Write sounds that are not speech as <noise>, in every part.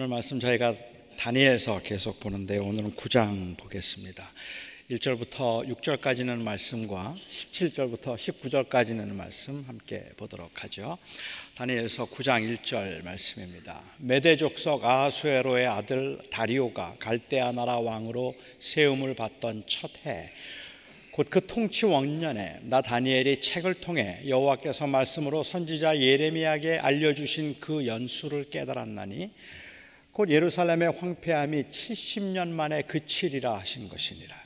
오늘 말씀 저희가 다니엘서 계속 보는데 오늘은 9장 보겠습니다. 1절부터 6절까지는 말씀과 17절부터 19절까지는 말씀 함께 보도록 하죠. 다니엘서 9장 1절 말씀입니다. 메대 족속 아수에로의 아들 다리오가 갈대아 나라 왕으로 세움을 받던 첫 해, 곧 그 통치 원년에 나 다니엘이 책을 통해 여호와께서 말씀으로 선지자 예레미야에게 알려 주신 그 연수를 깨달았나니 곧 예루살렘의 황폐함이 70년 만에 그치리라 하신 것이니라.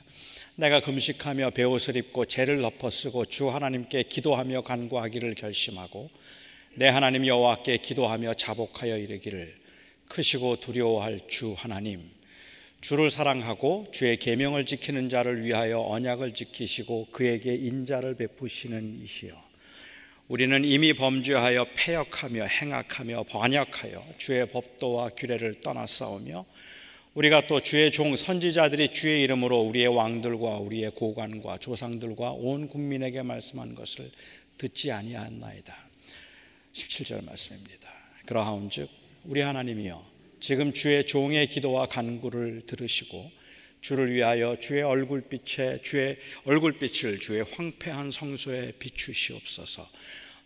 내가 금식하며 베옷을 입고 죄를 덮어쓰고 주 하나님께 기도하며 간구하기를 결심하고 내 하나님 여호와께 기도하며 자복하여 이르기를 크시고 두려워할 주 하나님 주를 사랑하고 주의 계명을 지키는 자를 위하여 언약을 지키시고 그에게 인자를 베푸시는 이시여 우리는 이미 범죄하여 패역하며 행악하며 번역하여 주의 법도와 규례를 떠나 싸우며 우리가 또 주의 종 선지자들이 주의 이름으로 우리의 왕들과 우리의 고관과 조상들과 온 국민에게 말씀한 것을 듣지 아니하였나이다. 17절 말씀입니다. 그러하온즉 우리 하나님이여 지금 주의 종의 기도와 간구를 들으시고 주를 위하여 주의 얼굴빛에 주의 얼굴빛을 주의 황폐한 성소에 비추시옵소서.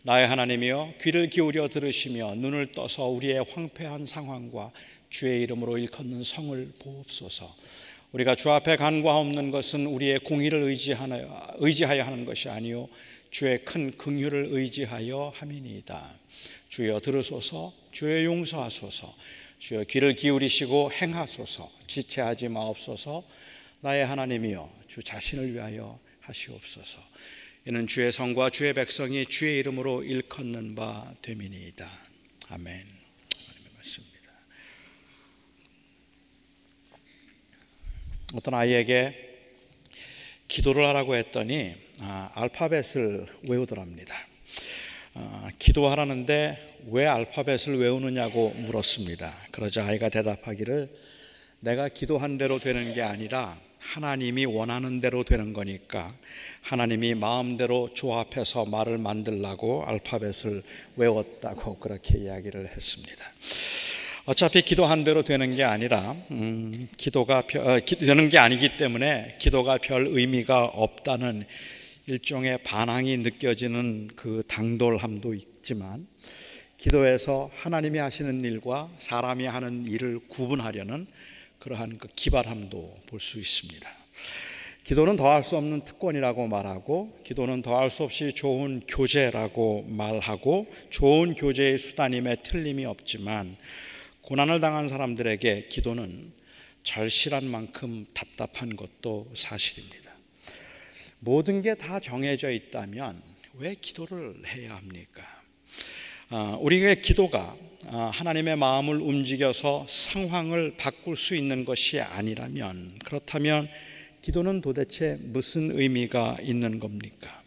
나의 하나님이여 귀를 기울여 들으시며 눈을 떠서 우리의 황폐한 상황과 주의 이름으로 일컫는 성을 보옵소서. 우리가 주 앞에 간과없는 것은 우리의 공의를 의지하여, 의지하여 하는 것이 아니요 주의 큰 긍휼을 의지하여 함이니이다. 주여 들으소서, 주여 용서하소서. 주여 귀를 기울이시고 행하소서 지체하지 마옵소서. 나의 하나님이여 주 자신을 위하여 하시옵소서. 이는 주의 성과 주의 백성이 주의 이름으로 일컫는 바 되미니이다. 아멘. 하나님의 말씀입니다. 어떤 아이에게 기도를 하라고 했더니 아, 알파벳을 외우더랍니다. 아, 기도하라는데 왜 알파벳을 외우느냐고 물었습니다. 그러자 아이가 대답하기를 내가 기도한 대로 되는 게 아니라 하나님이 원하는 대로 되는 거니까 하나님이 마음대로 조합해서 말을 만들라고 알파벳을 외웠다고 그렇게 이야기를 했습니다. 어차피 기도한 대로 되는 게 아니라 음, 기도가 어, 되는 게 아니기 때문에 기도가 별 의미가 없다는 일종의 반항이 느껴지는 그 당돌함도 있지만 기도에서 하나님이 하시는 일과 사람이 하는 일을 구분하려는 그러한 그 기발함도 볼 수 있습니다. 기도는 더할 수 없는 특권이라고 말하고 기도는 더할 수 없이 좋은 교제라고 말하고 좋은 교제의 수단임에 틀림이 없지만 고난을 당한 사람들에게 기도는 절실한 만큼 답답한 것도 사실입니다. 모든 게 다 정해져 있다면 왜 기도를 해야 합니까? 아, 우리의 기도가 아, 하나님의 마음을 움직여서 상황을 바꿀 수 있는 것이 아니라면 그렇다면 기도는 도대체 무슨 의미가 있는 겁니까?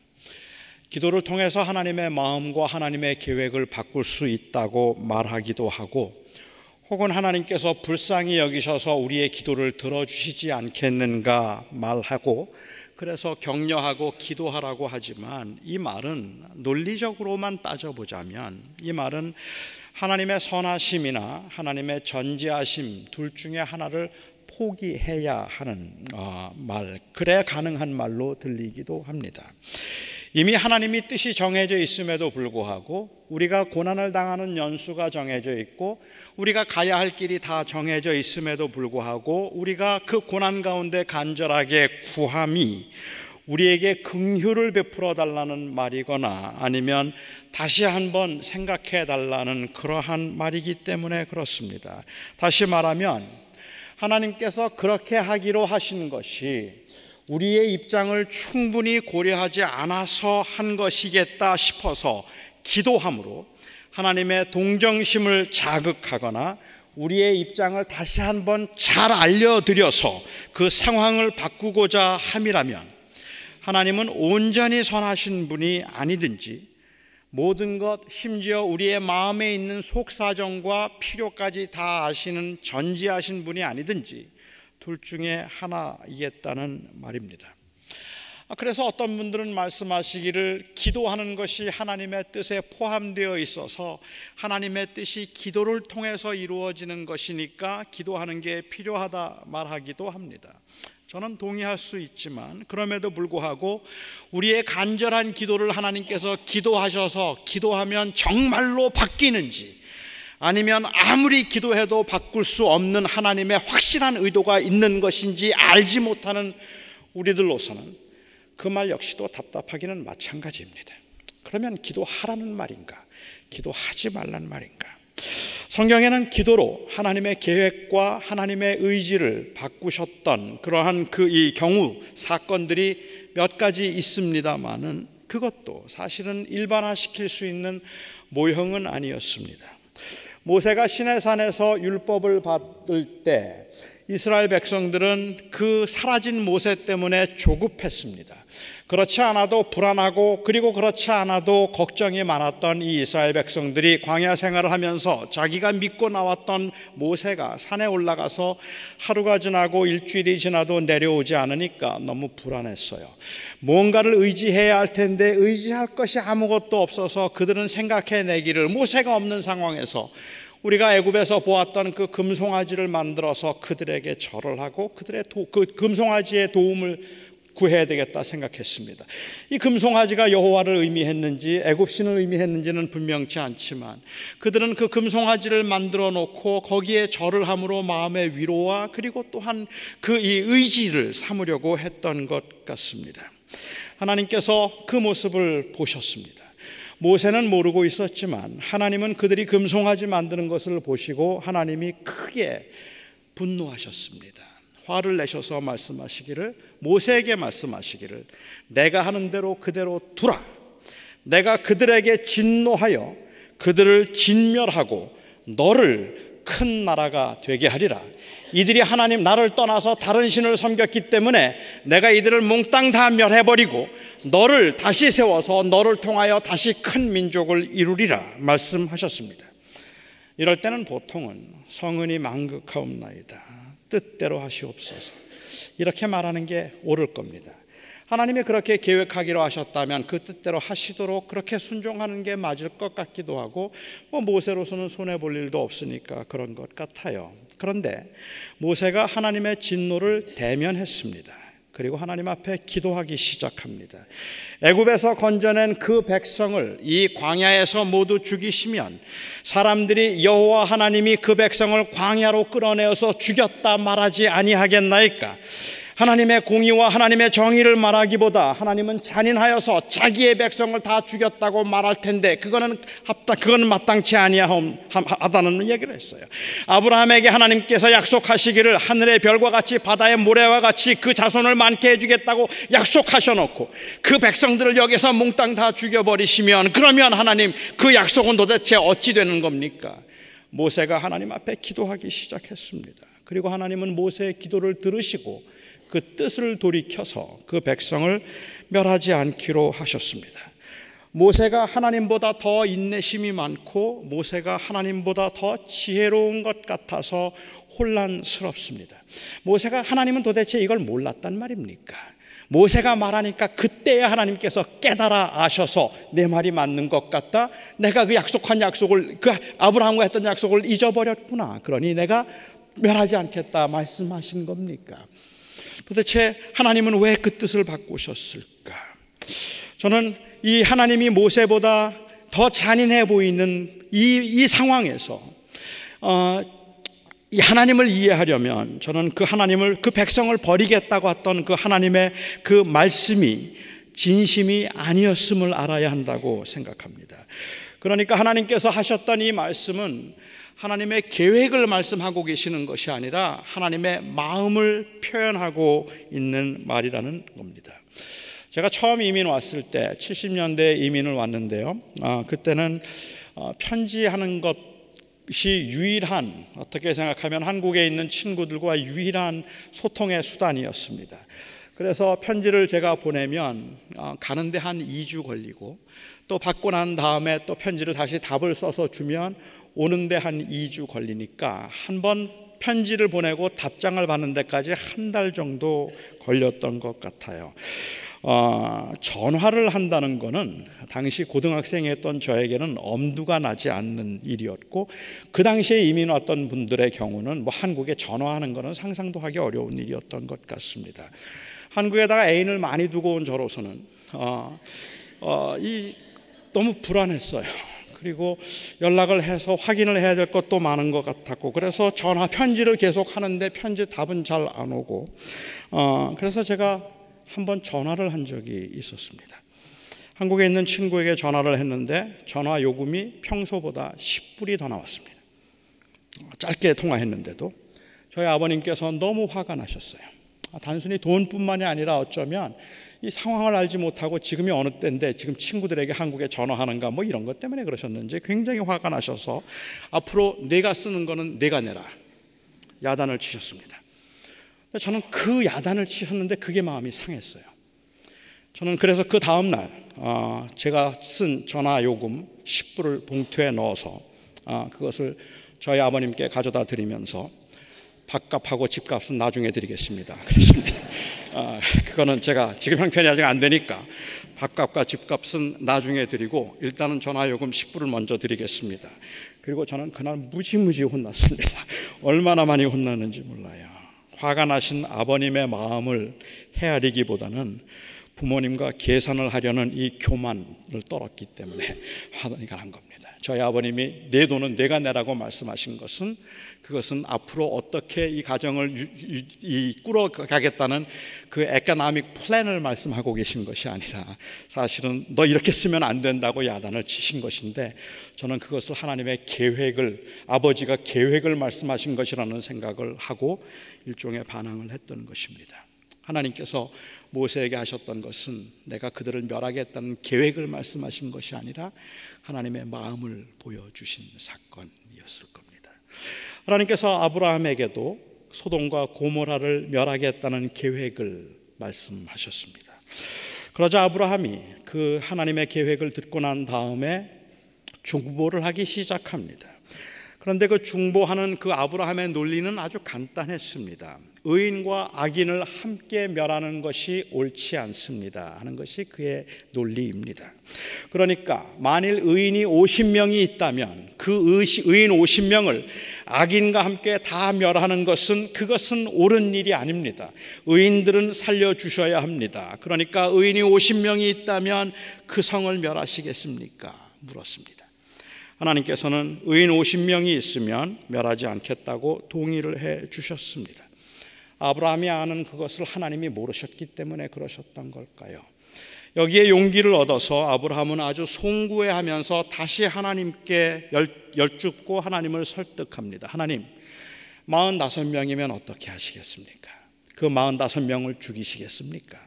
기도를 통해서 하나님의 마음과 하나님의 계획을 바꿀 수 있다고 말하기도 하고 혹은 하나님께서 불쌍히 여기셔서 우리의 기도를 들어주시지 않겠는가 말하고 그래서 격려하고 기도하라고 하지만 이 말은 논리적으로만 따져보자면 이 말은 하나님의 선하심이나 하나님의 전지하심 둘 중에 하나를 포기해야 하는 어, 말, 그래야 가능한 말로 들리기도 합니다. 이미 하나님이 뜻이 정해져 있음에도 불구하고 우리가 고난을 당하는 연수가 정해져 있고 우리가 가야 할 길이 다 정해져 있음에도 불구하고 우리가 그 고난 가운데 간절하게 구함이 우리에게 긍휼을 베풀어 달라는 말이거나 아니면 다시 한번 생각해 달라는 그러한 말이기 때문에 그렇습니다. 다시 말하면 하나님께서 그렇게 하기로 하신 것이 우리의 입장을 충분히 고려하지 않아서 한 것이겠다 싶어서 기도함으로 하나님의 동정심을 자극하거나 우리의 입장을 다시 한번 잘 알려드려서 그 상황을 바꾸고자 함이라면 하나님은 온전히 선하신 분이 아니든지 모든 것 심지어 우리의 마음에 있는 속사정과 필요까지 다 아시는 전지하신 분이 아니든지 둘 중에 하나이겠다는 말입니다. 아, 그래서 어떤 분들은 말씀하시기를 기도하는 것이 하나님의 뜻에 포함되어 있어서 하나님의 뜻이 기도를 통해서 이루어지는 것이니까 기도하는 게 필요하다 말하기도 합니다. 저는 동의할 수 있지만 그럼에도 불구하고 우리의 간절한 기도를 하나님께서 기도하셔서 기도하면 정말로 바뀌는지 아니면 아무리 기도해도 바꿀 수 없는 하나님의 확실한 의도가 있는 것인지 알지 못하는 우리들로서는 그 말 역시도 답답하기는 마찬가지입니다. 그러면 기도하라는 말인가? 기도하지 말란 말인가? 성경에는 기도로 하나님의 계획과 하나님의 의지를 바꾸셨던 그러한 그 이 경우 사건들이 몇 가지 있습니다만은 그것도 사실은 일반화시킬 수 있는 모형은 아니었습니다. 모세가 시내산에서 율법을 받을 때 이스라엘 백성들은 그 사라진 모세 때문에 조급했습니다. 그렇지 않아도 불안하고 그리고 그렇지 않아도 걱정이 많았던 이 이스라엘 백성들이 광야 생활을 하면서 자기가 믿고 나왔던 모세가 산에 올라가서 하루가 지나고 일주일이 지나도 내려오지 않으니까 너무 불안했어요. 뭔가를 의지해야 할 텐데 의지할 것이 아무것도 없어서 그들은 생각해내기를 모세가 없는 상황에서 우리가 애굽에서 보았던 그 금송아지를 만들어서 그들에게 절을 하고 그들의 도, 그 금송아지의 도움을 구해야 되겠다 생각했습니다. 이 금송아지가 여호와를 의미했는지 애굽 신을 의미했는지는 분명치 않지만 그들은 그 금송아지를 만들어 놓고 거기에 절을 함으로 마음의 위로와 그리고 또한 그 이 의지를 삼으려고 했던 것 같습니다. 하나님께서 그 모습을 보셨습니다. 모세는 모르고 있었지만 하나님은 그들이 금송아지 만드는 것을 보시고 하나님이 크게 분노하셨습니다. 화를 내셔서 말씀하시기를 모세에게 말씀하시기를 내가 하는 대로 그대로 두라. 내가 그들에게 진노하여 그들을 진멸하고 너를 큰 나라가 되게 하리라. 이들이 하나님 나를 떠나서 다른 신을 섬겼기 때문에 내가 이들을 몽땅 다 멸해버리고 너를 다시 세워서 너를 통하여 다시 큰 민족을 이루리라 말씀하셨습니다. 이럴 때는 보통은 성은이 망극하옵나이다. 뜻대로 하시옵소서. 이렇게 말하는 게 옳을 겁니다. 하나님이 그렇게 계획하기로 하셨다면 그 뜻대로 하시도록 그렇게 순종하는 게 맞을 것 같기도 하고 뭐 모세로서는 손해 볼 일도 없으니까 그런 것 같아요. 그런데 모세가 하나님의 진노를 대면했습니다. 그리고 하나님 앞에 기도하기 시작합니다. 애굽에서 건져낸 그 백성을 이 광야에서 모두 죽이시면 사람들이 여호와 하나님이 그 백성을 광야로 끌어내어서 죽였다 말하지 아니하겠나이까? 하나님의 공의와 하나님의 정의를 말하기보다 하나님은 잔인하여서 자기의 백성을 다 죽였다고 말할 텐데 그거는 합당 그거는 마땅치 아니하다는 얘기를 했어요. 아브라함에게 하나님께서 약속하시기를 하늘의 별과 같이 바다의 모래와 같이 그 자손을 많게 해주겠다고 약속하셔 놓고 그 백성들을 여기서 몽땅 다 죽여버리시면 그러면 하나님 그 약속은 도대체 어찌 되는 겁니까? 모세가 하나님 앞에 기도하기 시작했습니다. 그리고 하나님은 모세의 기도를 들으시고 그 뜻을 돌이켜서 그 백성을 멸하지 않기로 하셨습니다. 모세가 하나님보다 더 인내심이 많고 모세가 하나님보다 더 지혜로운 것 같아서 혼란스럽습니다. 모세가 하나님은 도대체 이걸 몰랐단 말입니까? 모세가 말하니까 그때야 하나님께서 깨달아 아셔서 내 말이 맞는 것 같다. 내가 그 약속한 약속을 그 아브라함과 했던 약속을 잊어버렸구나. 그러니 내가 멸하지 않겠다 말씀하신 겁니까? 도대체 하나님은 왜 그 뜻을 바꾸셨을까? 저는 이 하나님이 모세보다 더 잔인해 보이는 이, 이 상황에서 어, 이 하나님을 이해하려면 저는 그 하나님을 그 백성을 버리겠다고 했던 그 하나님의 그 말씀이 진심이 아니었음을 알아야 한다고 생각합니다. 그러니까 하나님께서 하셨던 이 말씀은 하나님의 계획을 말씀하고 계시는 것이 아니라 하나님의 마음을 표현하고 있는 말이라는 겁니다. 제가 처음 이민 왔을 때 70년대 이민을 왔는데요. 아, 그때는 어, 편지하는 것이 유일한 어떻게 생각하면 한국에 있는 친구들과 유일한 소통의 수단이었습니다. 그래서 편지를 제가 보내면 어, 가는데 한 2주 걸리고 또 받고 난 다음에 또 편지를 다시 답을 써서 주면 오는데 한 2주 걸리니까 한 번 편지를 보내고 답장을 받는 데까지 한 달 정도 걸렸던 것 같아요. 어, 전화를 한다는 것은 당시 고등학생이었던 저에게는 엄두가 나지 않는 일이었고 그 당시에 이민 왔던 분들의 경우는 뭐 한국에 전화하는 것은 상상도 하기 어려운 일이었던 것 같습니다. 한국에다가 애인을 많이 두고 온 저로서는 어, 어, 이 너무 불안했어요. 그리고 연락을 해서 확인을 해야 될 것도 많은 것 같았고 그래서 전화 편지를 계속 하는데 편지 답은 잘 안 오고 어, 그래서 제가 한번 전화를 한 적이 있었습니다. 한국에 있는 친구에게 전화를 했는데 전화 요금이 평소보다 10불이 더 나왔습니다. 짧게 통화했는데도 저희 아버님께서 너무 화가 나셨어요. 단순히 돈뿐만이 아니라 어쩌면 이 상황을 알지 못하고 지금이 어느 때인데 지금 친구들에게 한국에 전화하는가 뭐 이런 것 때문에 그러셨는지 굉장히 화가 나셔서 앞으로 내가 쓰는 거는 내가 내라 야단을 치셨습니다. 저는 그 야단을 치셨는데 그게 마음이 상했어요. 저는 그래서 그 다음 날 어, 제가 쓴 전화 요금 10불을 봉투에 넣어서 어, 그것을 저희 아버님께 가져다 드리면서 밥값하고 집값은 나중에 드리겠습니다. 그랬습니다. 어, 그거는 제가 지금 형편이 아직 안 되니까 밥값과 집값은 나중에 드리고 일단은 전화 요금 10불을 먼저 드리겠습니다. 그리고 저는 그날 무지무지 혼났습니다. <laughs> 얼마나 많이 혼났는지 몰라요. 화가 나신 아버님의 마음을 헤아리기보다는 부모님과 계산을 하려는 이 교만을 떨었기 때문에 <laughs> 화가 난 겁니다. 저희 아버님이 내 돈은 내가 내라고 말씀하신 것은 그것은 앞으로 어떻게 이 가정을 이 꾸려가겠다는 그 economic plan을 말씀하고 계신 것이 아니라 사실은 너 이렇게 쓰면 안 된다고 야단을 치신 것인데 저는 그것을 하나님의 계획을 아버지가 계획을 말씀하신 것이라는 생각을 하고 일종의 반항을 했던 것입니다. 하나님께서 모세에게 하셨던 것은 내가 그들을 멸하겠다는 계획을 말씀하신 것이 아니라 하나님의 마음을 보여주신 겁니다. 하나님께서 아브라함에게도 소돔과 고모라를 멸하겠다는 계획을 말씀하셨습니다. 그러자 아브라함이 그 하나님의 계획을 듣고 난 다음에 중보를 하기 시작합니다. 그런데 그 중보하는 그 아브라함의 논리는 아주 간단했습니다. 의인과 악인을 함께 멸하는 것이 옳지 않습니다. 하는 것이 그의 논리입니다. 그러니까 만일 의인이 50명이 있다면 그 의인 50명을 악인과 함께 다 멸하는 것은 그것은 옳은 일이 아닙니다. 의인들은 살려주셔야 합니다. 그러니까 의인이 50명이 있다면 그 성을 멸하시겠습니까? 물었습니다. 하나님께서는 의인 50명이 있으면 멸하지 않겠다고 동의를 해 주셨습니다. 아브라함이 아는 그것을 하나님이 모르셨기 때문에 그러셨던 걸까요? 여기에 용기를 얻어서 아브라함은 아주 송구해하면서 다시 하나님께 여쭙고 하나님을 설득합니다. 하나님, 45명이면 어떻게 하시겠습니까? 그 45명을 죽이시겠습니까?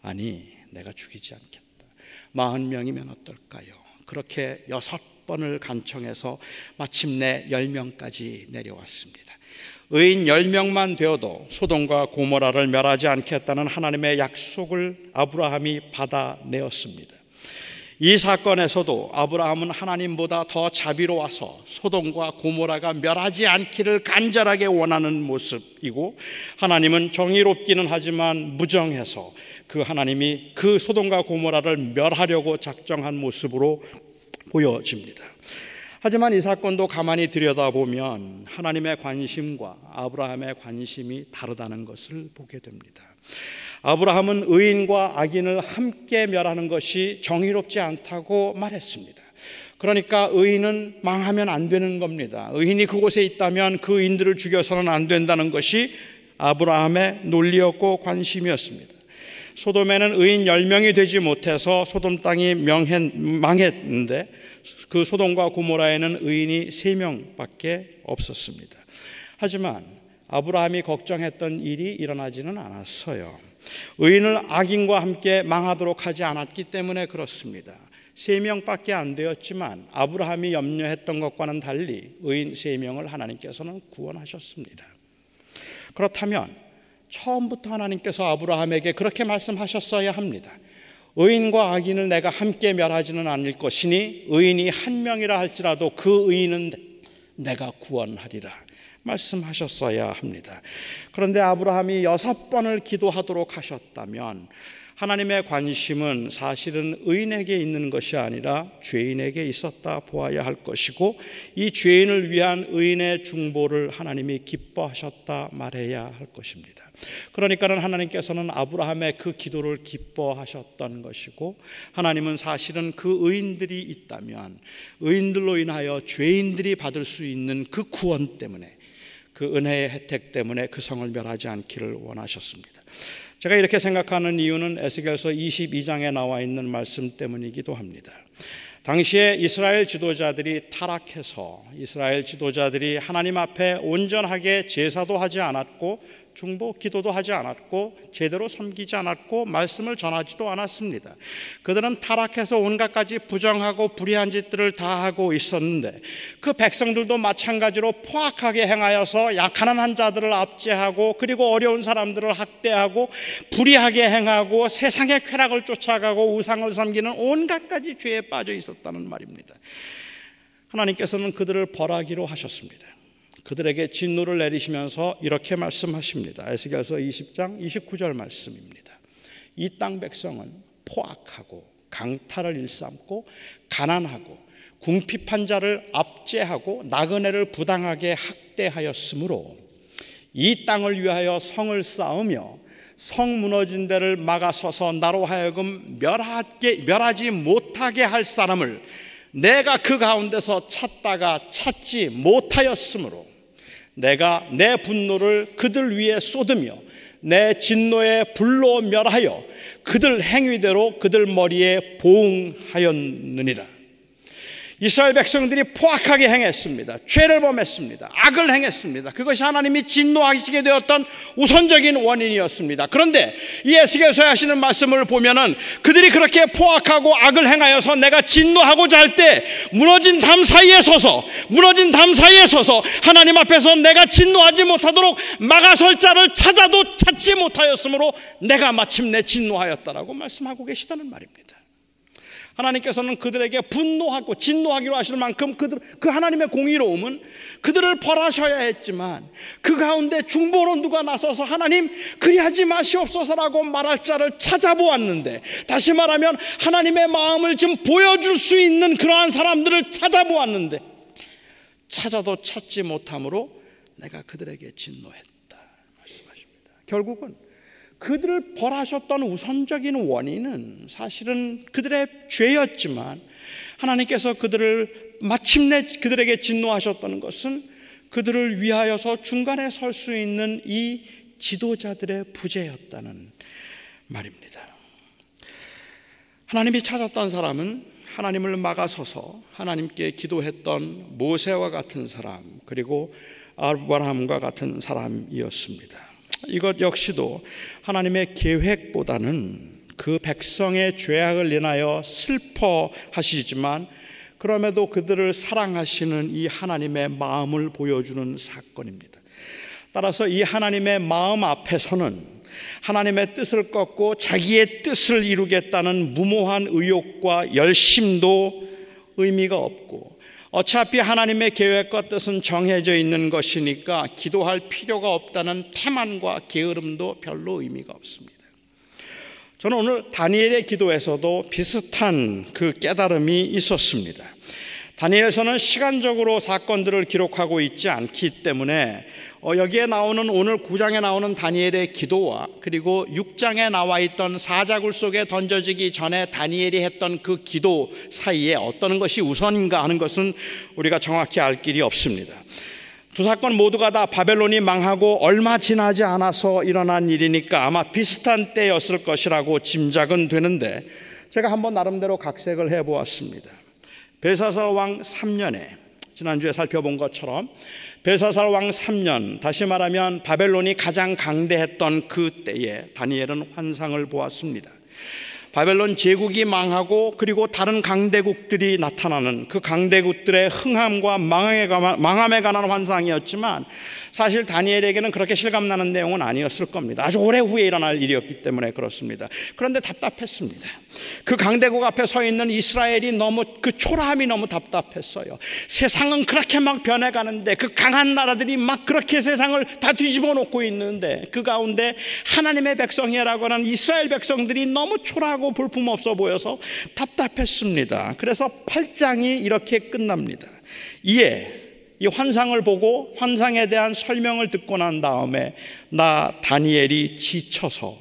아니, 내가 죽이지 않겠다. 40명이면 어떨까요? 그렇게 여섯 번을 간청해서 마침내 10명까지 내려왔습니다. 의인 10명만 되어도 소돔과 고모라를 멸하지 않겠다는 하나님의 약속을 아브라함이 받아내었습니다. 이 사건에서도 아브라함은 하나님보다 더 자비로워서 소돔과 고모라가 멸하지 않기를 간절하게 원하는 모습이고 하나님은 정의롭기는 하지만 무정해서 그 하나님이 그 소돔과 고모라를 멸하려고 작정한 모습으로 보여집니다. 하지만 이 사건도 가만히 들여다보면 하나님의 관심과 아브라함의 관심이 다르다는 것을 보게 됩니다. 아브라함은 의인과 악인을 함께 멸하는 것이 정의롭지 않다고 말했습니다. 그러니까 의인은 망하면 안 되는 겁니다. 의인이 그곳에 있다면 그 의인들을 죽여서는 안 된다는 것이 아브라함의 논리였고 관심이었습니다. 소돔에는 의인 10명이 되지 못해서 소돔 땅이 명했, 망했는데 그 소돔과 고모라에는 의인이 세 명밖에 없었습니다. 하지만 아브라함이 걱정했던 일이 일어나지는 않았어요. 의인을 악인과 함께 망하도록 하지 않았기 때문에 그렇습니다. 세 명밖에 안 되었지만 아브라함이 염려했던 것과는 달리 의인 세 명을 하나님께서는 구원하셨습니다. 그렇다면 처음부터 하나님께서 아브라함에게 그렇게 말씀하셨어야 합니다. 의인과 악인을 내가 함께 멸하지는 않을 것이니 의인이 한 명이라 할지라도 그 의인은 내가 구원하리라 말씀하셨어야 합니다. 그런데 아브라함이 여섯 번을 기도하도록 하셨다면 하나님의 관심은 사실은 의인에게 있는 것이 아니라 죄인에게 있었다 보아야 할 것이고 이 죄인을 위한 의인의 중보를 하나님이 기뻐하셨다 말해야 할 것입니다. 그러니까는 하나님께서는 아브라함의 그 기도를 기뻐하셨던 것이고 하나님은 사실은 그 의인들이 있다면 의인들로 인하여 죄인들이 받을 수 있는 그 구원 때문에 그 은혜의 혜택 때문에 그 성을 멸하지 않기를 원하셨습니다. 제가 이렇게 생각하는 이유는 에스겔서 22장에 나와 있는 말씀 때문이기도 합니다. 당시에 이스라엘 지도자들이 타락해서 이스라엘 지도자들이 하나님 앞에 온전하게 제사도 하지 않았고 중보 기도도 하지 않았고 제대로 섬기지 않았고 말씀을 전하지도 않았습니다. 그들은 타락해서 온갖 가지 부정하고 불의한 짓들을 다 하고 있었는데 그 백성들도 마찬가지로 포악하게 행하여서 약한 자들을 압제하고 그리고 어려운 사람들을 학대하고 불의하게 행하고 세상의 쾌락을 쫓아가고 우상을 섬기는 온갖 가지 죄에 빠져 있었다는 말입니다. 하나님께서는 그들을 벌하기로 하셨습니다. 그들에게 진노를 내리시면서 이렇게 말씀하십니다. 에스겔서 20장 29절 말씀입니다. 이 땅 백성은 포악하고 강탈을 일삼고 가난하고 궁핍한 자를 압제하고 나그네를 부당하게 학대하였으므로 이 땅을 위하여 성을 쌓으며 성 무너진 데를 막아서서 나로 하여금 멸하게, 멸하지 못하게 할 사람을 내가 그 가운데서 찾다가 찾지 못하였으므로 내가 내 분노를 그들 위에 쏟으며 내 진노의 불로 멸하여 그들 행위대로 그들 머리에 보응하였느니라. 이스라엘 백성들이 포악하게 행했습니다. 죄를 범했습니다. 악을 행했습니다. 그것이 하나님이 진노하시게 되었던 우선적인 원인이었습니다. 그런데 이 에스겔서에 하시는 말씀을 보면은 그들이 그렇게 포악하고 악을 행하여서 내가 진노하고자 할 때 무너진 담 사이에 서서 무너진 담 사이에 서서 하나님 앞에서 내가 진노하지 못하도록 막아설 자를 찾아도 찾지 못하였으므로 내가 마침내 진노하였다라고 말씀하고 계시다는 말입니다. 하나님께서는 그들에게 분노하고 진노하기로 하시는 만큼 그들, 그 하나님의 공의로움은 그들을 벌하셔야 했지만 그 가운데 중보로 누가 나서서 하나님 그리하지 마시옵소서라고 말할 자를 찾아보았는데 다시 말하면 하나님의 마음을 좀 보여줄 수 있는 그러한 사람들을 찾아보았는데 찾아도 찾지 못함으로 내가 그들에게 진노했다 말씀하십니다. 결국은 그들을 벌하셨던 우선적인 원인은 사실은 그들의 죄였지만 하나님께서 그들을 마침내 그들에게 진노하셨다는 것은 그들을 위하여서 중간에 설 수 있는 이 지도자들의 부재였다는 말입니다. 하나님이 찾았던 사람은 하나님을 막아서서 하나님께 기도했던 모세와 같은 사람 그리고 아브라함과 같은 사람이었습니다. 이것 역시도 하나님의 계획보다는 그 백성의 죄악을 인하여 슬퍼하시지만 그럼에도 그들을 사랑하시는 이 하나님의 마음을 보여주는 사건입니다. 따라서 이 하나님의 마음 앞에서는 하나님의 뜻을 꺾고 자기의 뜻을 이루겠다는 무모한 의욕과 열심도 의미가 없고 어차피 하나님의 계획과 뜻은 정해져 있는 것이니까 기도할 필요가 없다는 태만과 게으름도 별로 의미가 없습니다. 저는 오늘 다니엘의 기도에서도 비슷한 그 깨달음이 있었습니다. 다니엘서는 시간적으로 사건들을 기록하고 있지 않기 때문에 어, 여기에 나오는 오늘 9장에 나오는 다니엘의 기도와 그리고 6장에 나와 있던 사자굴 속에 던져지기 전에 다니엘이 했던 그 기도 사이에 어떤 것이 우선인가 하는 것은 우리가 정확히 알 길이 없습니다. 두 사건 모두가 다 바벨론이 망하고 얼마 지나지 않아서 일어난 일이니까 아마 비슷한 때였을 것이라고 짐작은 되는데 제가 한번 나름대로 각색을 해 보았습니다. 베사살 왕 3년에 지난주에 살펴본 것처럼 베사살 왕 3년 다시 말하면 바벨론이 가장 강대했던 그 때에 다니엘은 환상을 보았습니다. 바벨론 제국이 망하고 그리고 다른 강대국들이 나타나는 그 강대국들의 흥함과 망함에 관한 환상이었지만 사실 다니엘에게는 그렇게 실감나는 내용은 아니었을 겁니다. 아주 오래 후에 일어날 일이었기 때문에 그렇습니다. 그런데 답답했습니다. 그 강대국 앞에 서 있는 이스라엘이 너무 그 초라함이 너무 답답했어요. 세상은 그렇게 막 변해가는데 그 강한 나라들이 막 그렇게 세상을 다 뒤집어 놓고 있는데 그 가운데 하나님의 백성이라고 하는 이스라엘 백성들이 너무 초라하고 볼품없어 보여서 답답했습니다. 그래서 8장이 이렇게 끝납니다. 이에 이 환상을 보고 환상에 대한 설명을 듣고 난 다음에 나 다니엘이 지쳐서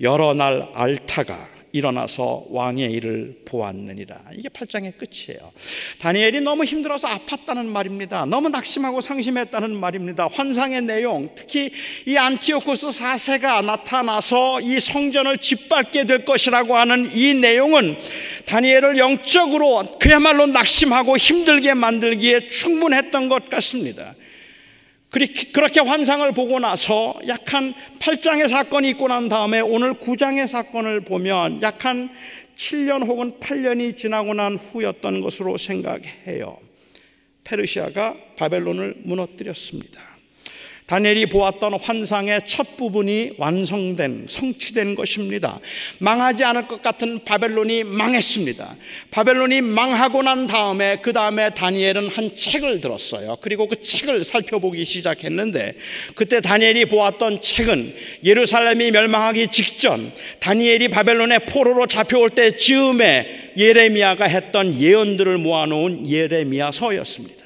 여러 날 앓다가 일어나서 왕의 일을 보았느니라. 이게 8장의 끝이에요. 다니엘이 너무 힘들어서 아팠다는 말입니다. 너무 낙심하고 상심했다는 말입니다. 환상의 내용, 특히 이 안티오코스 4세가 나타나서 이 성전을 짓밟게 될 것이라고 하는 이 내용은 다니엘을 영적으로 그야말로 낙심하고 힘들게 만들기에 충분했던 것 같습니다. 그렇게 환상을 보고 나서 약한 8장의 사건이 있고 난 다음에 오늘 9장의 사건을 보면 약한 7년 혹은 8년이 지나고 난 후였던 것으로 생각해요. 페르시아가 바벨론을 무너뜨렸습니다. 다니엘이 보았던 환상의 첫 부분이 완성된, 성취된 것입니다. 망하지 않을 것 같은 바벨론이 망했습니다. 바벨론이 망하고 난 다음에, 그 다음에 다니엘은 한 책을 들었어요. 그리고 그 책을 살펴보기 시작했는데, 그때 다니엘이 보았던 책은 예루살렘이 멸망하기 직전, 다니엘이 바벨론의 포로로 잡혀올 때 즈음에 예레미야가 했던 예언들을 모아놓은 예레미야서였습니다.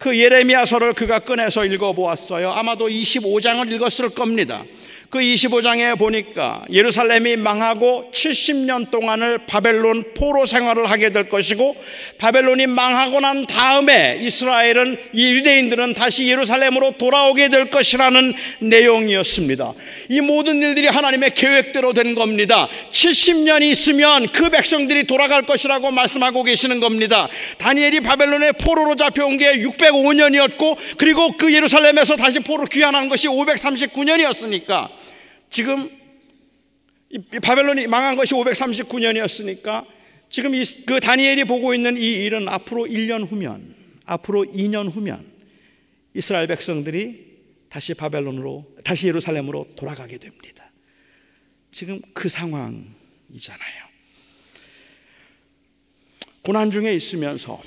그 예레미야서를 그가 꺼내서 읽어보았어요. 아마도 25장을 읽었을 겁니다. 그 25장에 보니까 예루살렘이 망하고 70년 동안을 바벨론 포로 생활을 하게 될 것이고 바벨론이 망하고 난 다음에 이스라엘은 이 유대인들은 다시 예루살렘으로 돌아오게 될 것이라는 내용이었습니다. 이 모든 일들이 하나님의 계획대로 된 겁니다. 70년이 있으면 그 백성들이 돌아갈 것이라고 말씀하고 계시는 겁니다. 다니엘이 바벨론의 포로로 잡혀온 게 605년이었고 그리고 그 예루살렘에서 다시 포로 귀환한 것이 539년이었으니까 지금 바벨론이 망한 것이 539년이었으니까 지금 그 다니엘이 보고 있는 이 일은 앞으로 1년 후면, 앞으로 2년 후면 이스라엘 백성들이 다시 바벨론으로, 다시 예루살렘으로 돌아가게 됩니다. 지금 그 상황이잖아요. 고난 중에 있으면서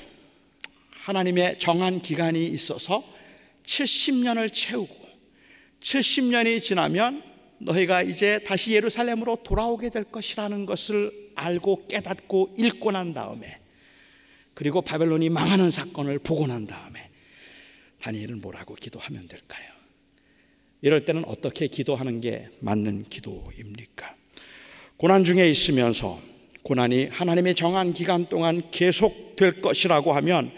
하나님의 정한 기간이 있어서 70년을 채우고 70년이 지나면 너희가 이제 다시 예루살렘으로 돌아오게 될 것이라는 것을 알고 깨닫고 읽고 난 다음에 그리고 바벨론이 망하는 사건을 보고 난 다음에 다니엘은 뭐라고 기도하면 될까요? 이럴 때는 어떻게 기도하는 게 맞는 기도입니까? 고난 중에 있으면서 고난이 하나님의 정한 기간 동안 계속될 것이라고 하면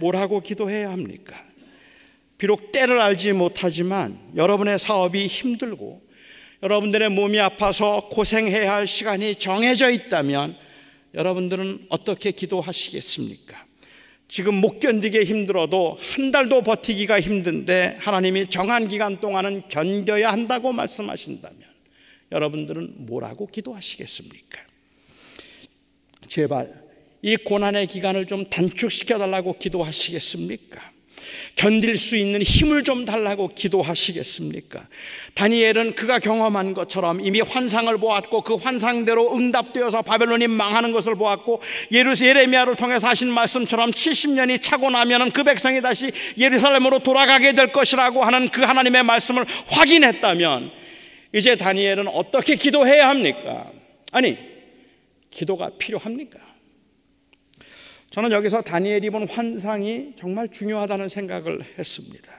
뭐라고 기도해야 합니까? 비록 때를 알지 못하지만 여러분의 사업이 힘들고 여러분들의 몸이 아파서 고생해야 할 시간이 정해져 있다면 여러분들은 어떻게 기도하시겠습니까? 지금 못 견디게 힘들어도 한 달도 버티기가 힘든데 하나님이 정한 기간 동안은 견뎌야 한다고 말씀하신다면 여러분들은 뭐라고 기도하시겠습니까? 제발 이 고난의 기간을 좀 단축시켜 달라고 기도하시겠습니까? 견딜 수 있는 힘을 좀 달라고 기도하시겠습니까? 다니엘은 그가 경험한 것처럼 이미 환상을 보았고 그 환상대로 응답되어서 바벨론이 망하는 것을 보았고 예루살렘미아를 통해서 하신 말씀처럼 70년이 차고 나면은 그 백성이 다시 예루살렘으로 돌아가게 될 것이라고 하는 그 하나님의 말씀을 확인했다면 이제 다니엘은 어떻게 기도해야 합니까? 아니, 기도가 필요합니까? 저는 여기서 다니엘이 본 환상이 정말 중요하다는 생각을 했습니다.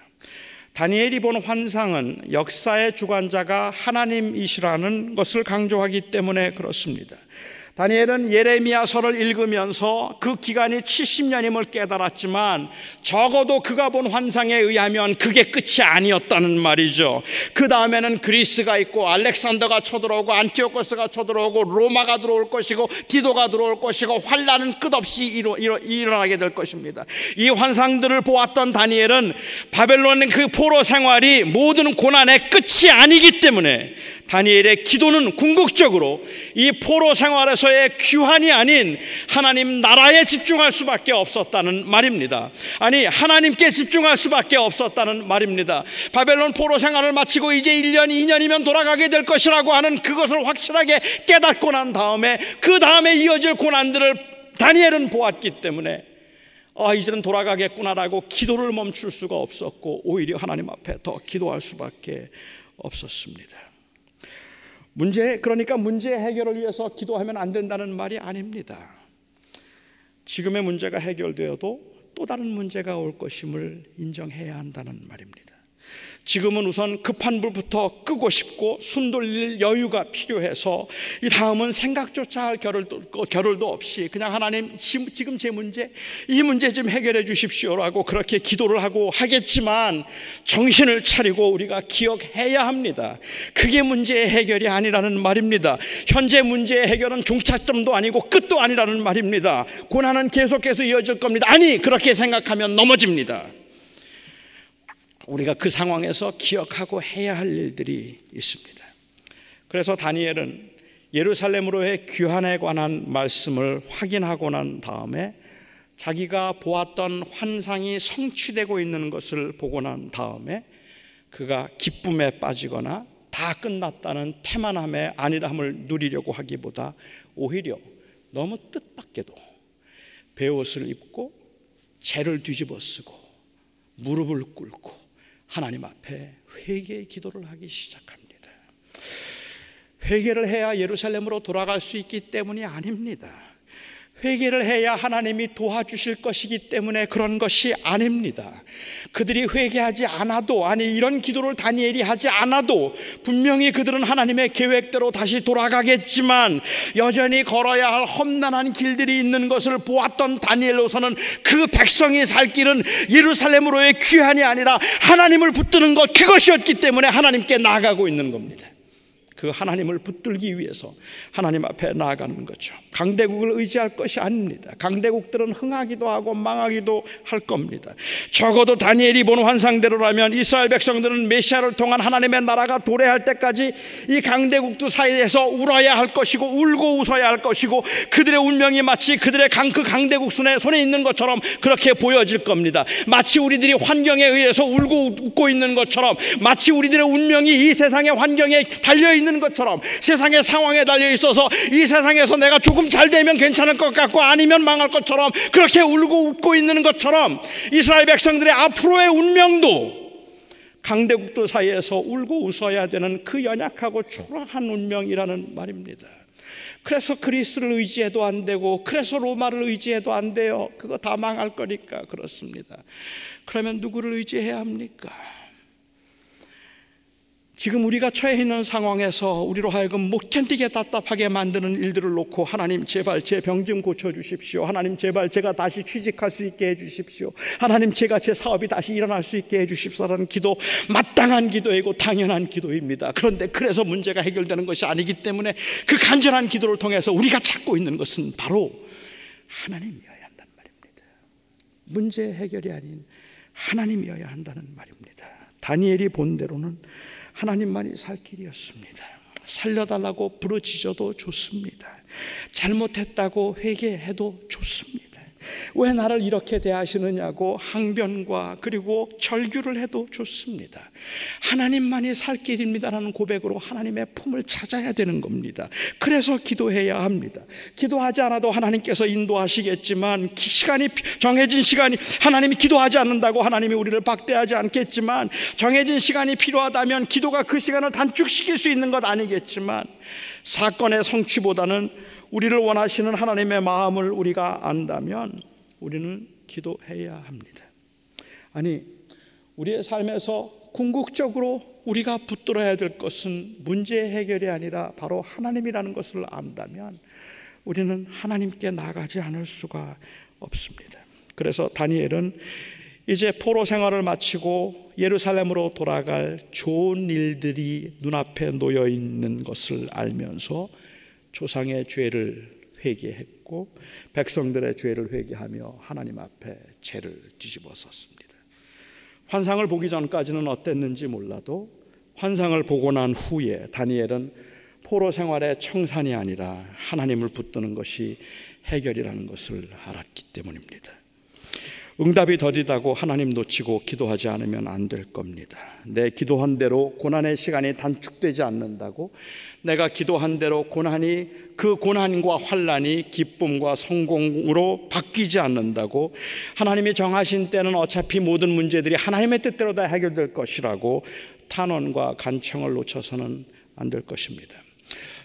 다니엘이 본 환상은 역사의 주관자가 하나님이시라는 것을 강조하기 때문에 그렇습니다. 다니엘은 예레미야서를 읽으면서 그 기간이 70년임을 깨달았지만 적어도 그가 본 환상에 의하면 그게 끝이 아니었다는 말이죠. 그 다음에는 그리스가 있고 알렉산더가 쳐들어오고 안티오코스가 쳐들어오고 로마가 들어올 것이고 디도가 들어올 것이고 환란은 끝없이 일어, 일어, 일어나게 될 것입니다. 이 환상들을 보았던 다니엘은 바벨론의 그 포로 생활이 모든 고난의 끝이 아니기 때문에 다니엘의 기도는 궁극적으로 이 포로 생활에서의 귀환이 아닌 하나님 나라에 집중할 수밖에 없었다는 말입니다. 아니, 하나님께 집중할 수밖에 없었다는 말입니다. 바벨론 포로 생활을 마치고 이제 1년, 2년이면 돌아가게 될 것이라고 하는 그것을 확실하게 깨닫고 난 다음에 그 다음에 이어질 고난들을 다니엘은 보았기 때문에 아, 이제는 돌아가겠구나라고 기도를 멈출 수가 없었고 오히려 하나님 앞에 더 기도할 수밖에 없었습니다. 문제 그러니까 문제 해결을 위해서 기도하면 안 된다는 말이 아닙니다. 지금의 문제가 해결되어도 또 다른 문제가 올 것임을 인정해야 한다는 말입니다. 지금은 우선 급한 불부터 끄고 싶고 숨 돌릴 여유가 필요해서 이 다음은 생각조차 할 겨를도, 겨를도 없이 그냥 하나님 지금 제 문제 이 문제 좀 해결해 주십시오라고 그렇게 기도를 하고 하겠지만 정신을 차리고 우리가 기억해야 합니다. 그게 문제의 해결이 아니라는 말입니다. 현재 문제의 해결은 종착점도 아니고 끝도 아니라는 말입니다. 고난은 계속해서 이어질 겁니다. 아니 그렇게 생각하면 넘어집니다. 우리가 그 상황에서 기억하고 해야 할 일들이 있습니다. 그래서 다니엘은 예루살렘으로의 귀환에 관한 말씀을 확인하고 난 다음에 자기가 보았던 환상이 성취되고 있는 것을 보고 난 다음에 그가 기쁨에 빠지거나 다 끝났다는 태만함의 안일함을 누리려고 하기보다 오히려 너무 뜻밖에도 베옷을 입고 재를 뒤집어 쓰고 무릎을 꿇고 하나님 앞에 회개의 기도를 하기 시작합니다. 회개를 해야 예루살렘으로 돌아갈 수 있기 때문이 아닙니다. 회개를 해야 하나님이 도와주실 것이기 때문에 그런 것이 아닙니다. 그들이 회개하지 않아도 아니 이런 기도를 다니엘이 하지 않아도 분명히 그들은 하나님의 계획대로 다시 돌아가겠지만 여전히 걸어야 할 험난한 길들이 있는 것을 보았던 다니엘로서는 그 백성이 살 길은 예루살렘으로의 귀환이 아니라 하나님을 붙드는 것 그것이었기 때문에 하나님께 나아가고 있는 겁니다. 그 하나님을 붙들기 위해서 하나님 앞에 나아가는 거죠. 강대국을 의지할 것이 아닙니다. 강대국들은 흥하기도 하고 망하기도 할 겁니다. 적어도 다니엘이 본 환상대로라면 이스라엘 백성들은 메시아를 통한 하나님의 나라가 도래할 때까지 이 강대국들 사이에서 울어야 할 것이고 울고 웃어야 할 것이고 그들의 운명이 마치 그들의 강, 그 강대국 손에, 손에 있는 것처럼 그렇게 보여질 겁니다. 마치 우리들이 환경에 의해서 울고 웃고 있는 것처럼 마치 우리들의 운명이 이 세상의 환경에 달려 있는 있는 것처럼 세상의 상황에 달려 있어서 이 세상에서 내가 조금 잘 되면 괜찮을 것 같고 아니면 망할 것처럼 그렇게 울고 웃고 있는 것처럼 이스라엘 백성들의 앞으로의 운명도 강대국들 사이에서 울고 웃어야 되는 그 연약하고 초라한 운명이라는 말입니다. 그래서 그리스를 의지해도 안 되고 그래서 로마를 의지해도 안 돼요. 그거 다 망할 거니까 그렇습니다. 그러면 누구를 의지해야 합니까? 지금 우리가 처해 있는 상황에서 우리로 하여금 못 견디게 답답하게 만드는 일들을 놓고 하나님 제발 제 병 좀 고쳐 주십시오. 하나님 제발 제가 다시 취직할 수 있게 해 주십시오. 하나님 제가 제 사업이 다시 일어날 수 있게 해 주십시오라는 기도 마땅한 기도이고 당연한 기도입니다. 그런데 그래서 문제가 해결되는 것이 아니기 때문에 그 간절한 기도를 통해서 우리가 찾고 있는 것은 바로 하나님이어야 한다는 말입니다. 문제 해결이 아닌 하나님이어야 한다는 말입니다. 다니엘이 본 대로는 하나님만이 살 길이었습니다. 살려달라고 부르짖어도 좋습니다. 잘못했다고 회개해도 좋습니다. 왜 나를 이렇게 대하시느냐고 항변과 그리고 절규를 해도 좋습니다. 하나님만이 살 길입니다라는 고백으로 하나님의 품을 찾아야 되는 겁니다. 그래서 기도해야 합니다. 기도하지 않아도 하나님께서 인도하시겠지만 시간이 정해진 시간이 하나님이 기도하지 않는다고 하나님이 우리를 박대하지 않겠지만 정해진 시간이 필요하다면 기도가 그 시간을 단축시킬 수 있는 것 아니겠지만 사건의 성취보다는 우리를 원하시는 하나님의 마음을 우리가 안다면 우리는 기도해야 합니다. 아니, 우리의 삶에서 궁극적으로 우리가 붙들어야 될 것은 문제 해결이 아니라 바로 하나님이라는 것을 안다면 우리는 하나님께 나가지 않을 수가 없습니다. 그래서 다니엘은 이제 포로 생활을 마치고 예루살렘으로 돌아갈 좋은 일들이 눈앞에 놓여 있는 것을 알면서 조상의 죄를 회개했고 백성들의 죄를 회개하며 하나님 앞에 죄를 뒤집어 썼습니다. 환상을 보기 전까지는 어땠는지 몰라도 환상을 보고 난 후에 다니엘은 포로 생활의 청산이 아니라 하나님을 붙드는 것이 해결이라는 것을 알았기 때문입니다. 응답이 더디다고 하나님 놓치고 기도하지 않으면 안 될 겁니다. 내 기도한 대로 고난의 시간이 단축되지 않는다고 내가 기도한 대로 고난이 그 고난과 환란이 기쁨과 성공으로 바뀌지 않는다고 하나님이 정하신 때는 어차피 모든 문제들이 하나님의 뜻대로 다 해결될 것이라고 탄원과 간청을 놓쳐서는 안 될 것입니다.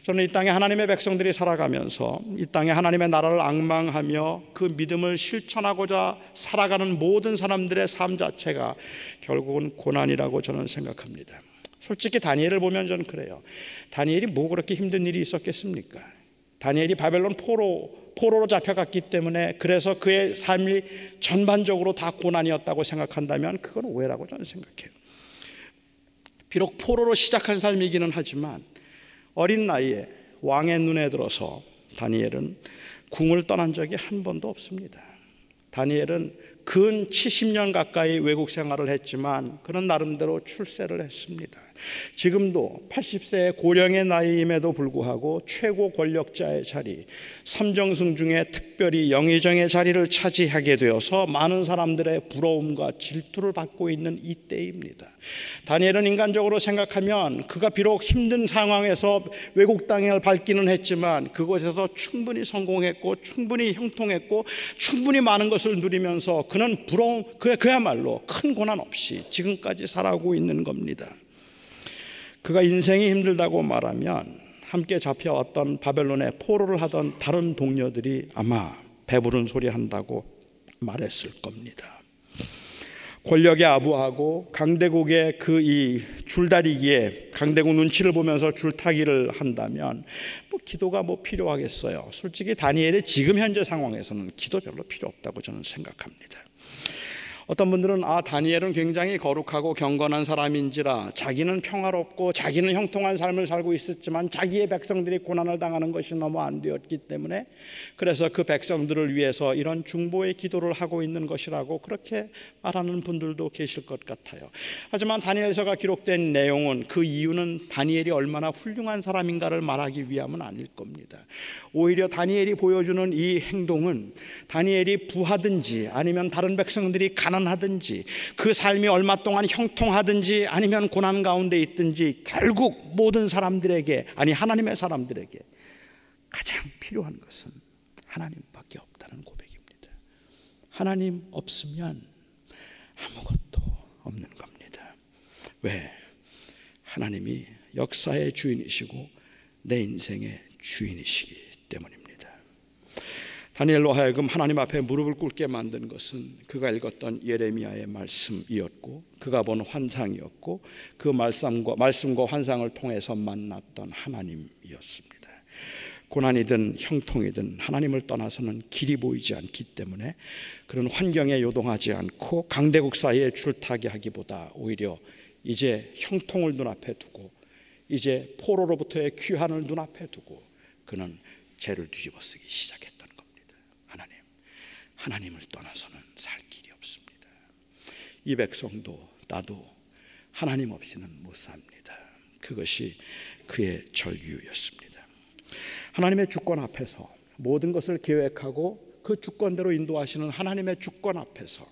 저는 이 땅에 하나님의 백성들이 살아가면서 이 땅에 하나님의 나라를 악망하며 그 믿음을 실천하고자 살아가는 모든 사람들의 삶 자체가 결국은 고난이라고 저는 생각합니다. 솔직히 다니엘을 보면 저는 그래요. 다니엘이 뭐 그렇게 힘든 일이 있었겠습니까? 다니엘이 바벨론 포로 포로로 잡혀갔기 때문에 그래서 그의 삶이 전반적으로 다 고난이었다고 생각한다면 그건 오해라고 저는 생각해요. 비록 포로로 시작한 삶이기는 하지만 어린 나이에 왕의 눈에 들어서 다니엘은 궁을 떠난 적이 한 번도 없습니다. 다니엘은 근 70년 가까이 외국 생활을 했지만 그런 나름대로 출세를 했습니다. 지금도 80세의 고령의 나이임에도 불구하고 최고 권력자의 자리, 삼정승 중에 특별히 영의정의 자리를 차지하게 되어서 많은 사람들의 부러움과 질투를 받고 있는 이때입니다. 다니엘은 인간적으로 생각하면 그가 비록 힘든 상황에서 외국 땅을 밟기는 했지만 그곳에서 충분히 성공했고 충분히 형통했고 충분히 많은 것을 누리면서 그는 부러움 그야말로 큰 고난 없이 지금까지 살아오고 있는 겁니다. 그가 인생이 힘들다고 말하면 함께 잡혀왔던 바벨론의 포로를 하던 다른 동료들이 아마 배부른 소리 한다고 말했을 겁니다. 권력에 아부하고 강대국의 그 이 줄다리기에 강대국 눈치를 보면서 줄타기를 한다면 뭐 기도가 뭐 필요하겠어요. 솔직히 다니엘의 지금 현재 상황에서는 기도 별로 필요 없다고 저는 생각합니다. 어떤 분들은 아 다니엘은 굉장히 거룩하고 경건한 사람인지라 자기는 평화롭고 자기는 형통한 삶을 살고 있었지만 자기의 백성들이 고난을 당하는 것이 너무 안 되었기 때문에 그래서 그 백성들을 위해서 이런 중보의 기도를 하고 있는 것이라고 그렇게 말하는 분들도 계실 것 같아요. 하지만 다니엘서가 기록된 내용은 그 이유는 다니엘이 얼마나 훌륭한 사람인가를 말하기 위함은 아닐 겁니다. 오히려 다니엘이 보여주는 이 행동은 다니엘이 부하든지 아니면 다른 백성들이 가난 가난하든지 그 삶이 얼마 동안 형통하든지 아니면 고난 가운데 있든지 결국 모든 사람들에게 아니 하나님의 사람들에게 가장 필요한 것은 하나님밖에 없다는 고백입니다. 하나님 없으면 아무것도 없는 겁니다. 왜? 하나님이 역사의 주인이시고 내 인생의 주인이시기 때문입니다. 다니엘로 하여금 하나님 앞에 무릎을 꿇게 만든 것은 그가 읽었던 예레미야의 말씀이었고 그가 본 환상이었고 그 말씀과 말씀과 환상을 통해서 만났던 하나님이었습니다. 고난이든 형통이든 하나님을 떠나서는 길이 보이지 않기 때문에 그런 환경에 요동하지 않고 강대국 사이에 줄타기 하기보다 오히려 이제 형통을 눈앞에 두고 이제 포로로부터의 귀환을 눈앞에 두고 그는 죄를 뒤집어 쓰기 시작했다. 하나님을 떠나서는 살 길이 없습니다. 이 백성도 나도 하나님 없이는 못 삽니다. 그것이 그의 절규였습니다. 하나님의 주권 앞에서 모든 것을 계획하고 그 주권대로 인도하시는 하나님의 주권 앞에서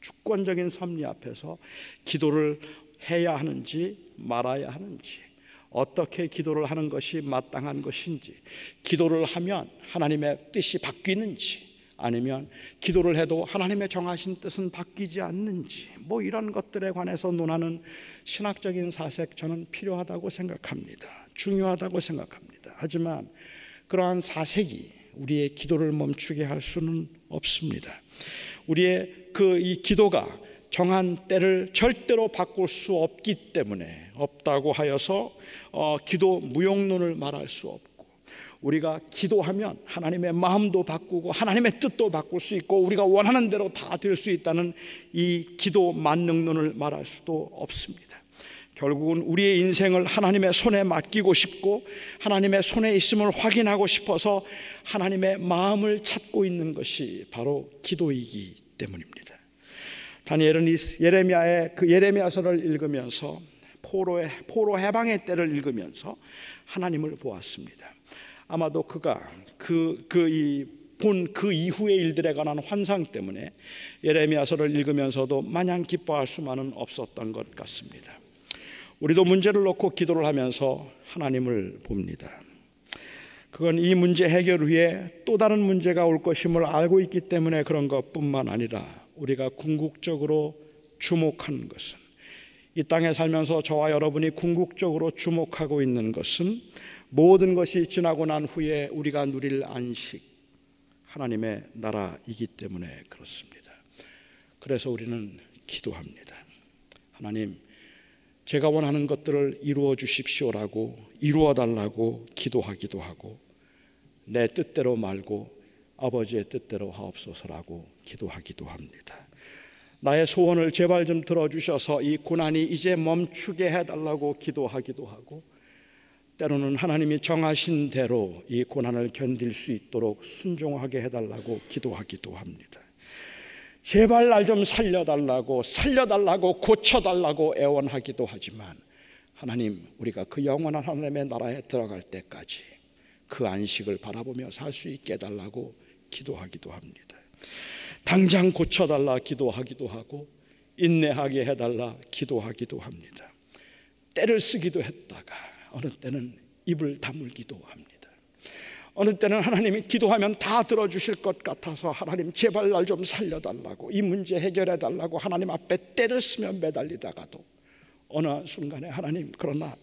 주권적인 섭리 앞에서 기도를 해야 하는지 말아야 하는지 어떻게 기도를 하는 것이 마땅한 것인지 기도를 하면 하나님의 뜻이 바뀌는지 아니면 기도를 해도 하나님의 정하신 뜻은 바뀌지 않는지 뭐 이런 것들에 관해서 논하는 신학적인 사색 저는 필요하다고 생각합니다. 중요하다고 생각합니다. 하지만 그러한 사색이 우리의 기도를 멈추게 할 수는 없습니다. 우리의 그 이 기도가 정한 때를 절대로 바꿀 수 없기 때문에 없다고 하여서 어, 기도 무용론을 말할 수 없고 우리가 기도하면 하나님의 마음도 바꾸고 하나님의 뜻도 바꿀 수 있고 우리가 원하는 대로 다 될 수 있다는 이 기도 만능론을 말할 수도 없습니다. 결국은 우리의 인생을 하나님의 손에 맡기고 싶고 하나님의 손에 있음을 확인하고 싶어서 하나님의 마음을 찾고 있는 것이 바로 기도이기 때문입니다. 다니엘은 예레미야의 그 예레미야서를 읽으면서 포로의 포로 해방의 때를 읽으면서 하나님을 보았습니다. 아마도 그가 그 그 이본그 이후의 일들에 관한 환상 때문에 예레미야서를 읽으면서도 마냥 기뻐할 수만은 없었던 것 같습니다. 우리도 문제를 놓고 기도를 하면서 하나님을 봅니다. 그건 이 문제 해결 후에 또 다른 문제가 올 것임을 알고 있기 때문에 그런 것뿐만 아니라 우리가 궁극적으로 주목하는 것은 이 땅에 살면서 저와 여러분이 궁극적으로 주목하고 있는 것은 모든 것이 지나고 난 후에 우리가 누릴 안식 하나님의 나라이기 때문에 그렇습니다. 그래서 우리는 기도합니다. 하나님, 제가 원하는 것들을 이루어 주십시오라고 이루어 달라고 기도하기도 하고 내 뜻대로 말고 아버지의 뜻대로 하옵소서라고 기도하기도 합니다. 나의 소원을 제발 좀 들어주셔서 이 고난이 이제 멈추게 해달라고 기도하기도 하고 때로는 하나님이 정하신 대로 이 고난을 견딜 수 있도록 순종하게 해달라고 기도하기도 합니다. 제발 날 좀 살려달라고 살려달라고 고쳐달라고 애원하기도 하지만 하나님 우리가 그 영원한 하나님의 나라에 들어갈 때까지 그 안식을 바라보며 살 수 있게 해달라고 기도하기도 합니다. 당장 고쳐달라 기도하기도 하고 인내하게 해달라 기도하기도 합니다. 때를 쓰기도 했다가 어느 때는 입을 다물기도 합니다. 어느 때는 하나님이 기도하면 다 들어주실 것 같아서 하나님 제발 날 좀 살려달라고 이 문제 해결해 달라고 하나님 앞에 때를 쓰며 매달리다가도 어느 순간에 하나님 그러나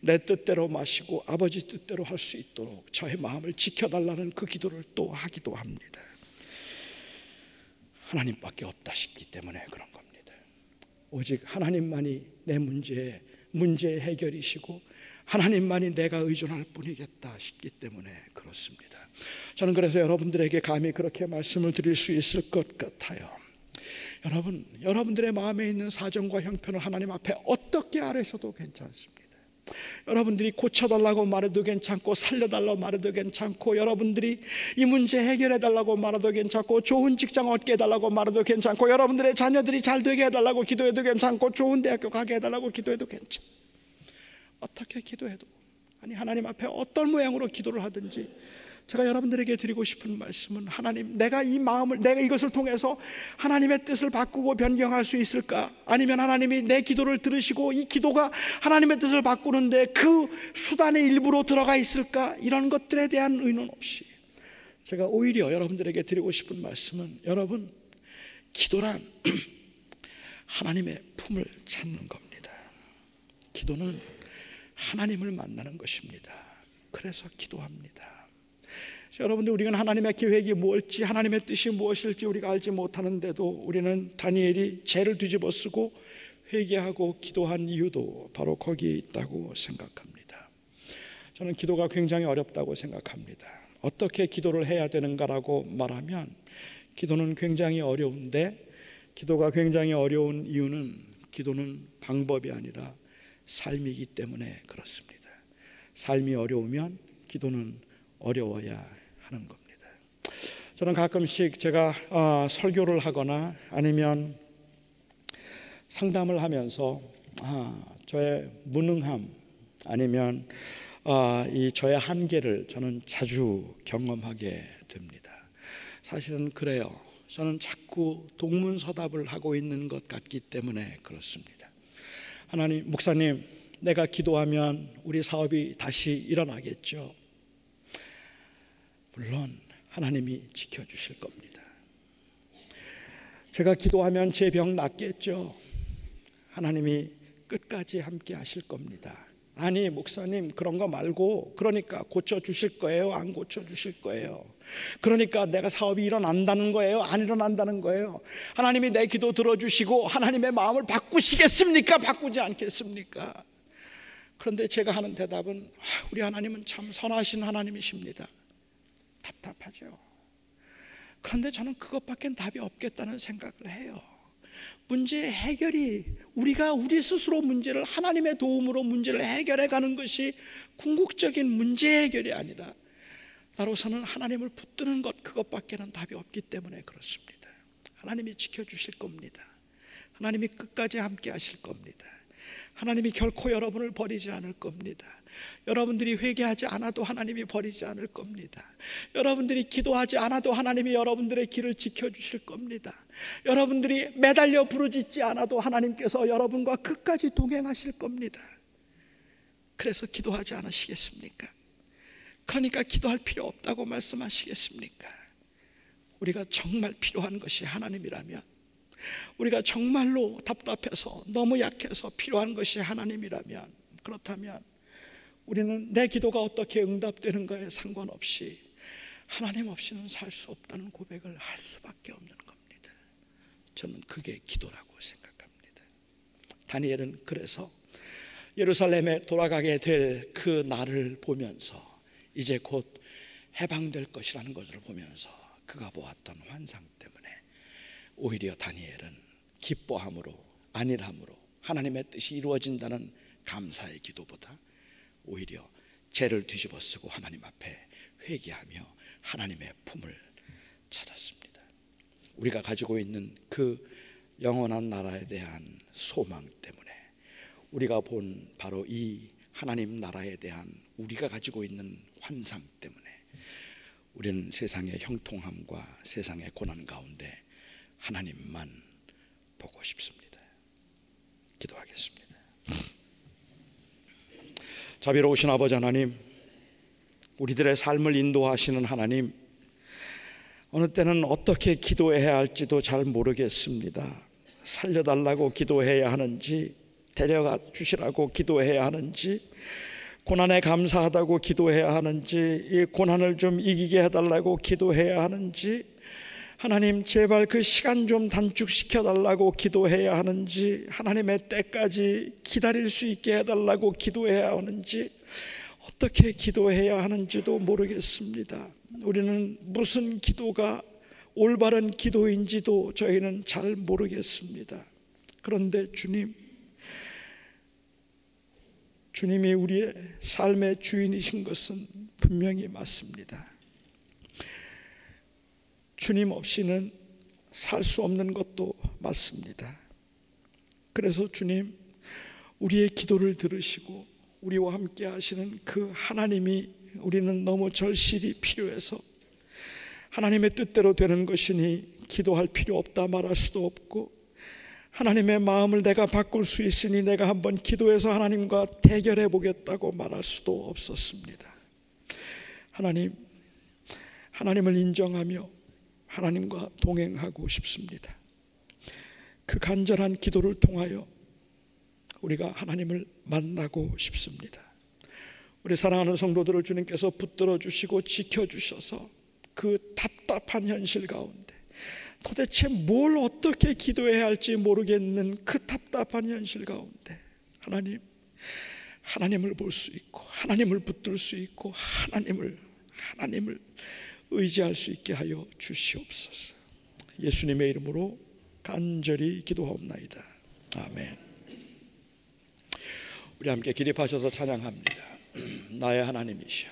내 뜻대로 마시고 아버지 뜻대로 할 수 있도록 저의 마음을 지켜달라는 그 기도를 또 하기도 합니다. 하나님밖에 없다 싶기 때문에 그런 겁니다. 오직 하나님만이 내 문제의 문제 해결이시고 하나님만이 내가 의존할 뿐이겠다 싶기 때문에 그렇습니다. 저는 그래서 여러분들에게 감히 그렇게 말씀을 드릴 수 있을 것 같아요. 여러분, 여러분들의 마음에 있는 사정과 형편을 하나님 앞에 어떻게 아뢰셔도 괜찮습니다. 여러분들이 고쳐달라고 말해도 괜찮고 살려달라고 말해도 괜찮고 여러분들이 이 문제 해결해달라고 말해도 괜찮고 좋은 직장 얻게 해달라고 말해도 괜찮고 여러분들의 자녀들이 잘 되게 해달라고 기도해도 괜찮고 좋은 대학교 가게 해달라고 기도해도 괜찮. 어떻게 기도해도 아니 하나님 앞에 어떤 모양으로 기도를 하든지 제가 여러분들에게 드리고 싶은 말씀은 하나님 내가 이 마음을 내가 이것을 통해서 하나님의 뜻을 바꾸고 변경할 수 있을까? 아니면 하나님이 내 기도를 들으시고 이 기도가 하나님의 뜻을 바꾸는데 그 수단의 일부로 들어가 있을까? 이런 것들에 대한 의논 없이 제가 오히려 여러분들에게 드리고 싶은 말씀은 여러분 기도란 <clears throat> 하나님의 품을 찾는 겁니다. 기도는 하나님을 만나는 것입니다. 그래서 기도합니다. 여러분들 우리는 하나님의 계획이 무엇일지 하나님의 뜻이 무엇일지 우리가 알지 못하는데도 우리는 다니엘이 죄를 뒤집어 쓰고 회개하고 기도한 이유도 바로 거기에 있다고 생각합니다. 저는 기도가 굉장히 어렵다고 생각합니다. 어떻게 기도를 해야 되는가라고 말하면 기도는 굉장히 어려운데 기도가 굉장히 어려운 이유는 기도는 방법이 아니라 삶이기 때문에 그렇습니다. 삶이 어려우면 기도는 어려워야 하는 겁니다. 저는 가끔씩 제가 어, 설교를 하거나 아니면 상담을 하면서 아, 저의 무능함 아니면 아, 이 저의 한계를 저는 자주 경험하게 됩니다. 사실은 그래요. 저는 자꾸 동문서답을 하고 있는 것 같기 때문에 그렇습니다. 하나님, 목사님, 내가 기도하면 우리 사업이 다시 일어나겠죠. 물론 하나님이 지켜주실 겁니다. 제가 기도하면 제 병 낫겠죠. 하나님이 끝까지 함께 하실 겁니다. 아니, 목사님, 그런 거 말고, 그러니까 고쳐 주실 거예요? 안 고쳐 주실 거예요? 그러니까 내가 사업이 일어난다는 거예요? 안 일어난다는 거예요? 하나님이 내 기도 들어주시고, 하나님의 마음을 바꾸시겠습니까? 바꾸지 않겠습니까? 그런데 제가 하는 대답은, 아, 우리 하나님은 참 선하신 하나님이십니다. 답답하죠. 그런데 저는 그것밖엔 답이 없겠다는 생각을 해요. 문제 해결이 우리가 우리 스스로 문제를 하나님의 도움으로 문제를 해결해 가는 것이 궁극적인 문제 해결이 아니라 나로서는 하나님을 붙드는 것 그것밖에는 답이 없기 때문에 그렇습니다. 하나님이 지켜 주실 겁니다. 하나님이 끝까지 함께 하실 겁니다. 하나님이 결코 여러분을 버리지 않을 겁니다. 여러분들이 회개하지 않아도 하나님이 버리지 않을 겁니다. 여러분들이 기도하지 않아도 하나님이 여러분들의 길을 지켜주실 겁니다. 여러분들이 매달려 부르짖지 않아도 하나님께서 여러분과 끝까지 동행하실 겁니다. 그래서 기도하지 않으시겠습니까? 그러니까 기도할 필요 없다고 말씀하시겠습니까? 우리가 정말 필요한 것이 하나님이라면 우리가 정말로 답답해서 너무 약해서 필요한 것이 하나님이라면 그렇다면 우리는 내 기도가 어떻게 응답되는가에 상관없이 하나님 없이는 살 수 없다는 고백을 할 수밖에 없는 겁니다. 저는 그게 기도라고 생각합니다. 다니엘은 그래서 예루살렘에 돌아가게 될 그 날을 보면서 이제 곧 해방될 것이라는 것을 보면서 그가 보았던 환상 때문에 오히려 다니엘은 기뻐함으로 안일함으로 하나님의 뜻이 이루어진다는 감사의 기도보다 오히려 죄를 뒤집어 쓰고 하나님 앞에 회개하며 하나님의 품을 찾았습니다. 우리가 가지고 있는 그 영원한 나라에 대한 소망 때문에 우리가 본 바로 이 하나님 나라에 대한 우리가 가지고 있는 환상 때문에 우리는 세상의 형통함과 세상의 고난 가운데 하나님만 보고 싶습니다. 기도하겠습니다. 자비로우신 아버지 하나님, 우리들의 삶을 인도하시는 하나님, 어느 때는 어떻게 기도해야 할지도 잘 모르겠습니다. 살려달라고 기도해야 하는지, 데려가 주시라고 기도해야 하는지, 고난에 감사하다고 기도해야 하는지, 이 고난을 좀 이기게 해달라고 기도해야 하는지, 하나님 제발 그 시간 좀 단축시켜 달라고 기도해야 하는지 하나님의 때까지 기다릴 수 있게 해달라고 기도해야 하는지 어떻게 기도해야 하는지도 모르겠습니다. 우리는 무슨 기도가 올바른 기도인지도 저희는 잘 모르겠습니다. 그런데 주님, 주님이 우리의 삶의 주인이신 것은 분명히 맞습니다. 주님 없이는 살 수 없는 것도 맞습니다. 그래서 주님, 우리의 기도를 들으시고 우리와 함께 하시는 그 하나님이 우리는 너무 절실히 필요해서 하나님의 뜻대로 되는 것이니 기도할 필요 없다 말할 수도 없고 하나님의 마음을 내가 바꿀 수 있으니 내가 한번 기도해서 하나님과 대결해 보겠다고 말할 수도 없었습니다. 하나님, 하나님을 인정하며 하나님과 동행하고 싶습니다. 그 간절한 기도를 통하여 우리가 하나님을 만나고 싶습니다. 우리 사랑하는 성도들을 주님께서 붙들어 주시고 지켜 주셔서 그 답답한 현실 가운데 도대체 뭘 어떻게 기도해야 할지 모르겠는 그 답답한 현실 가운데 하나님 하나님을 볼 수 있고 하나님을 붙들 수 있고 하나님을 하나님을 의지할 수 있게 하여 주시옵소서. 예수님의 이름으로 간절히 기도하옵나이다. 아멘. 우리 함께 기립하셔서 찬양합니다. <clears throat> 나의 하나님이시여.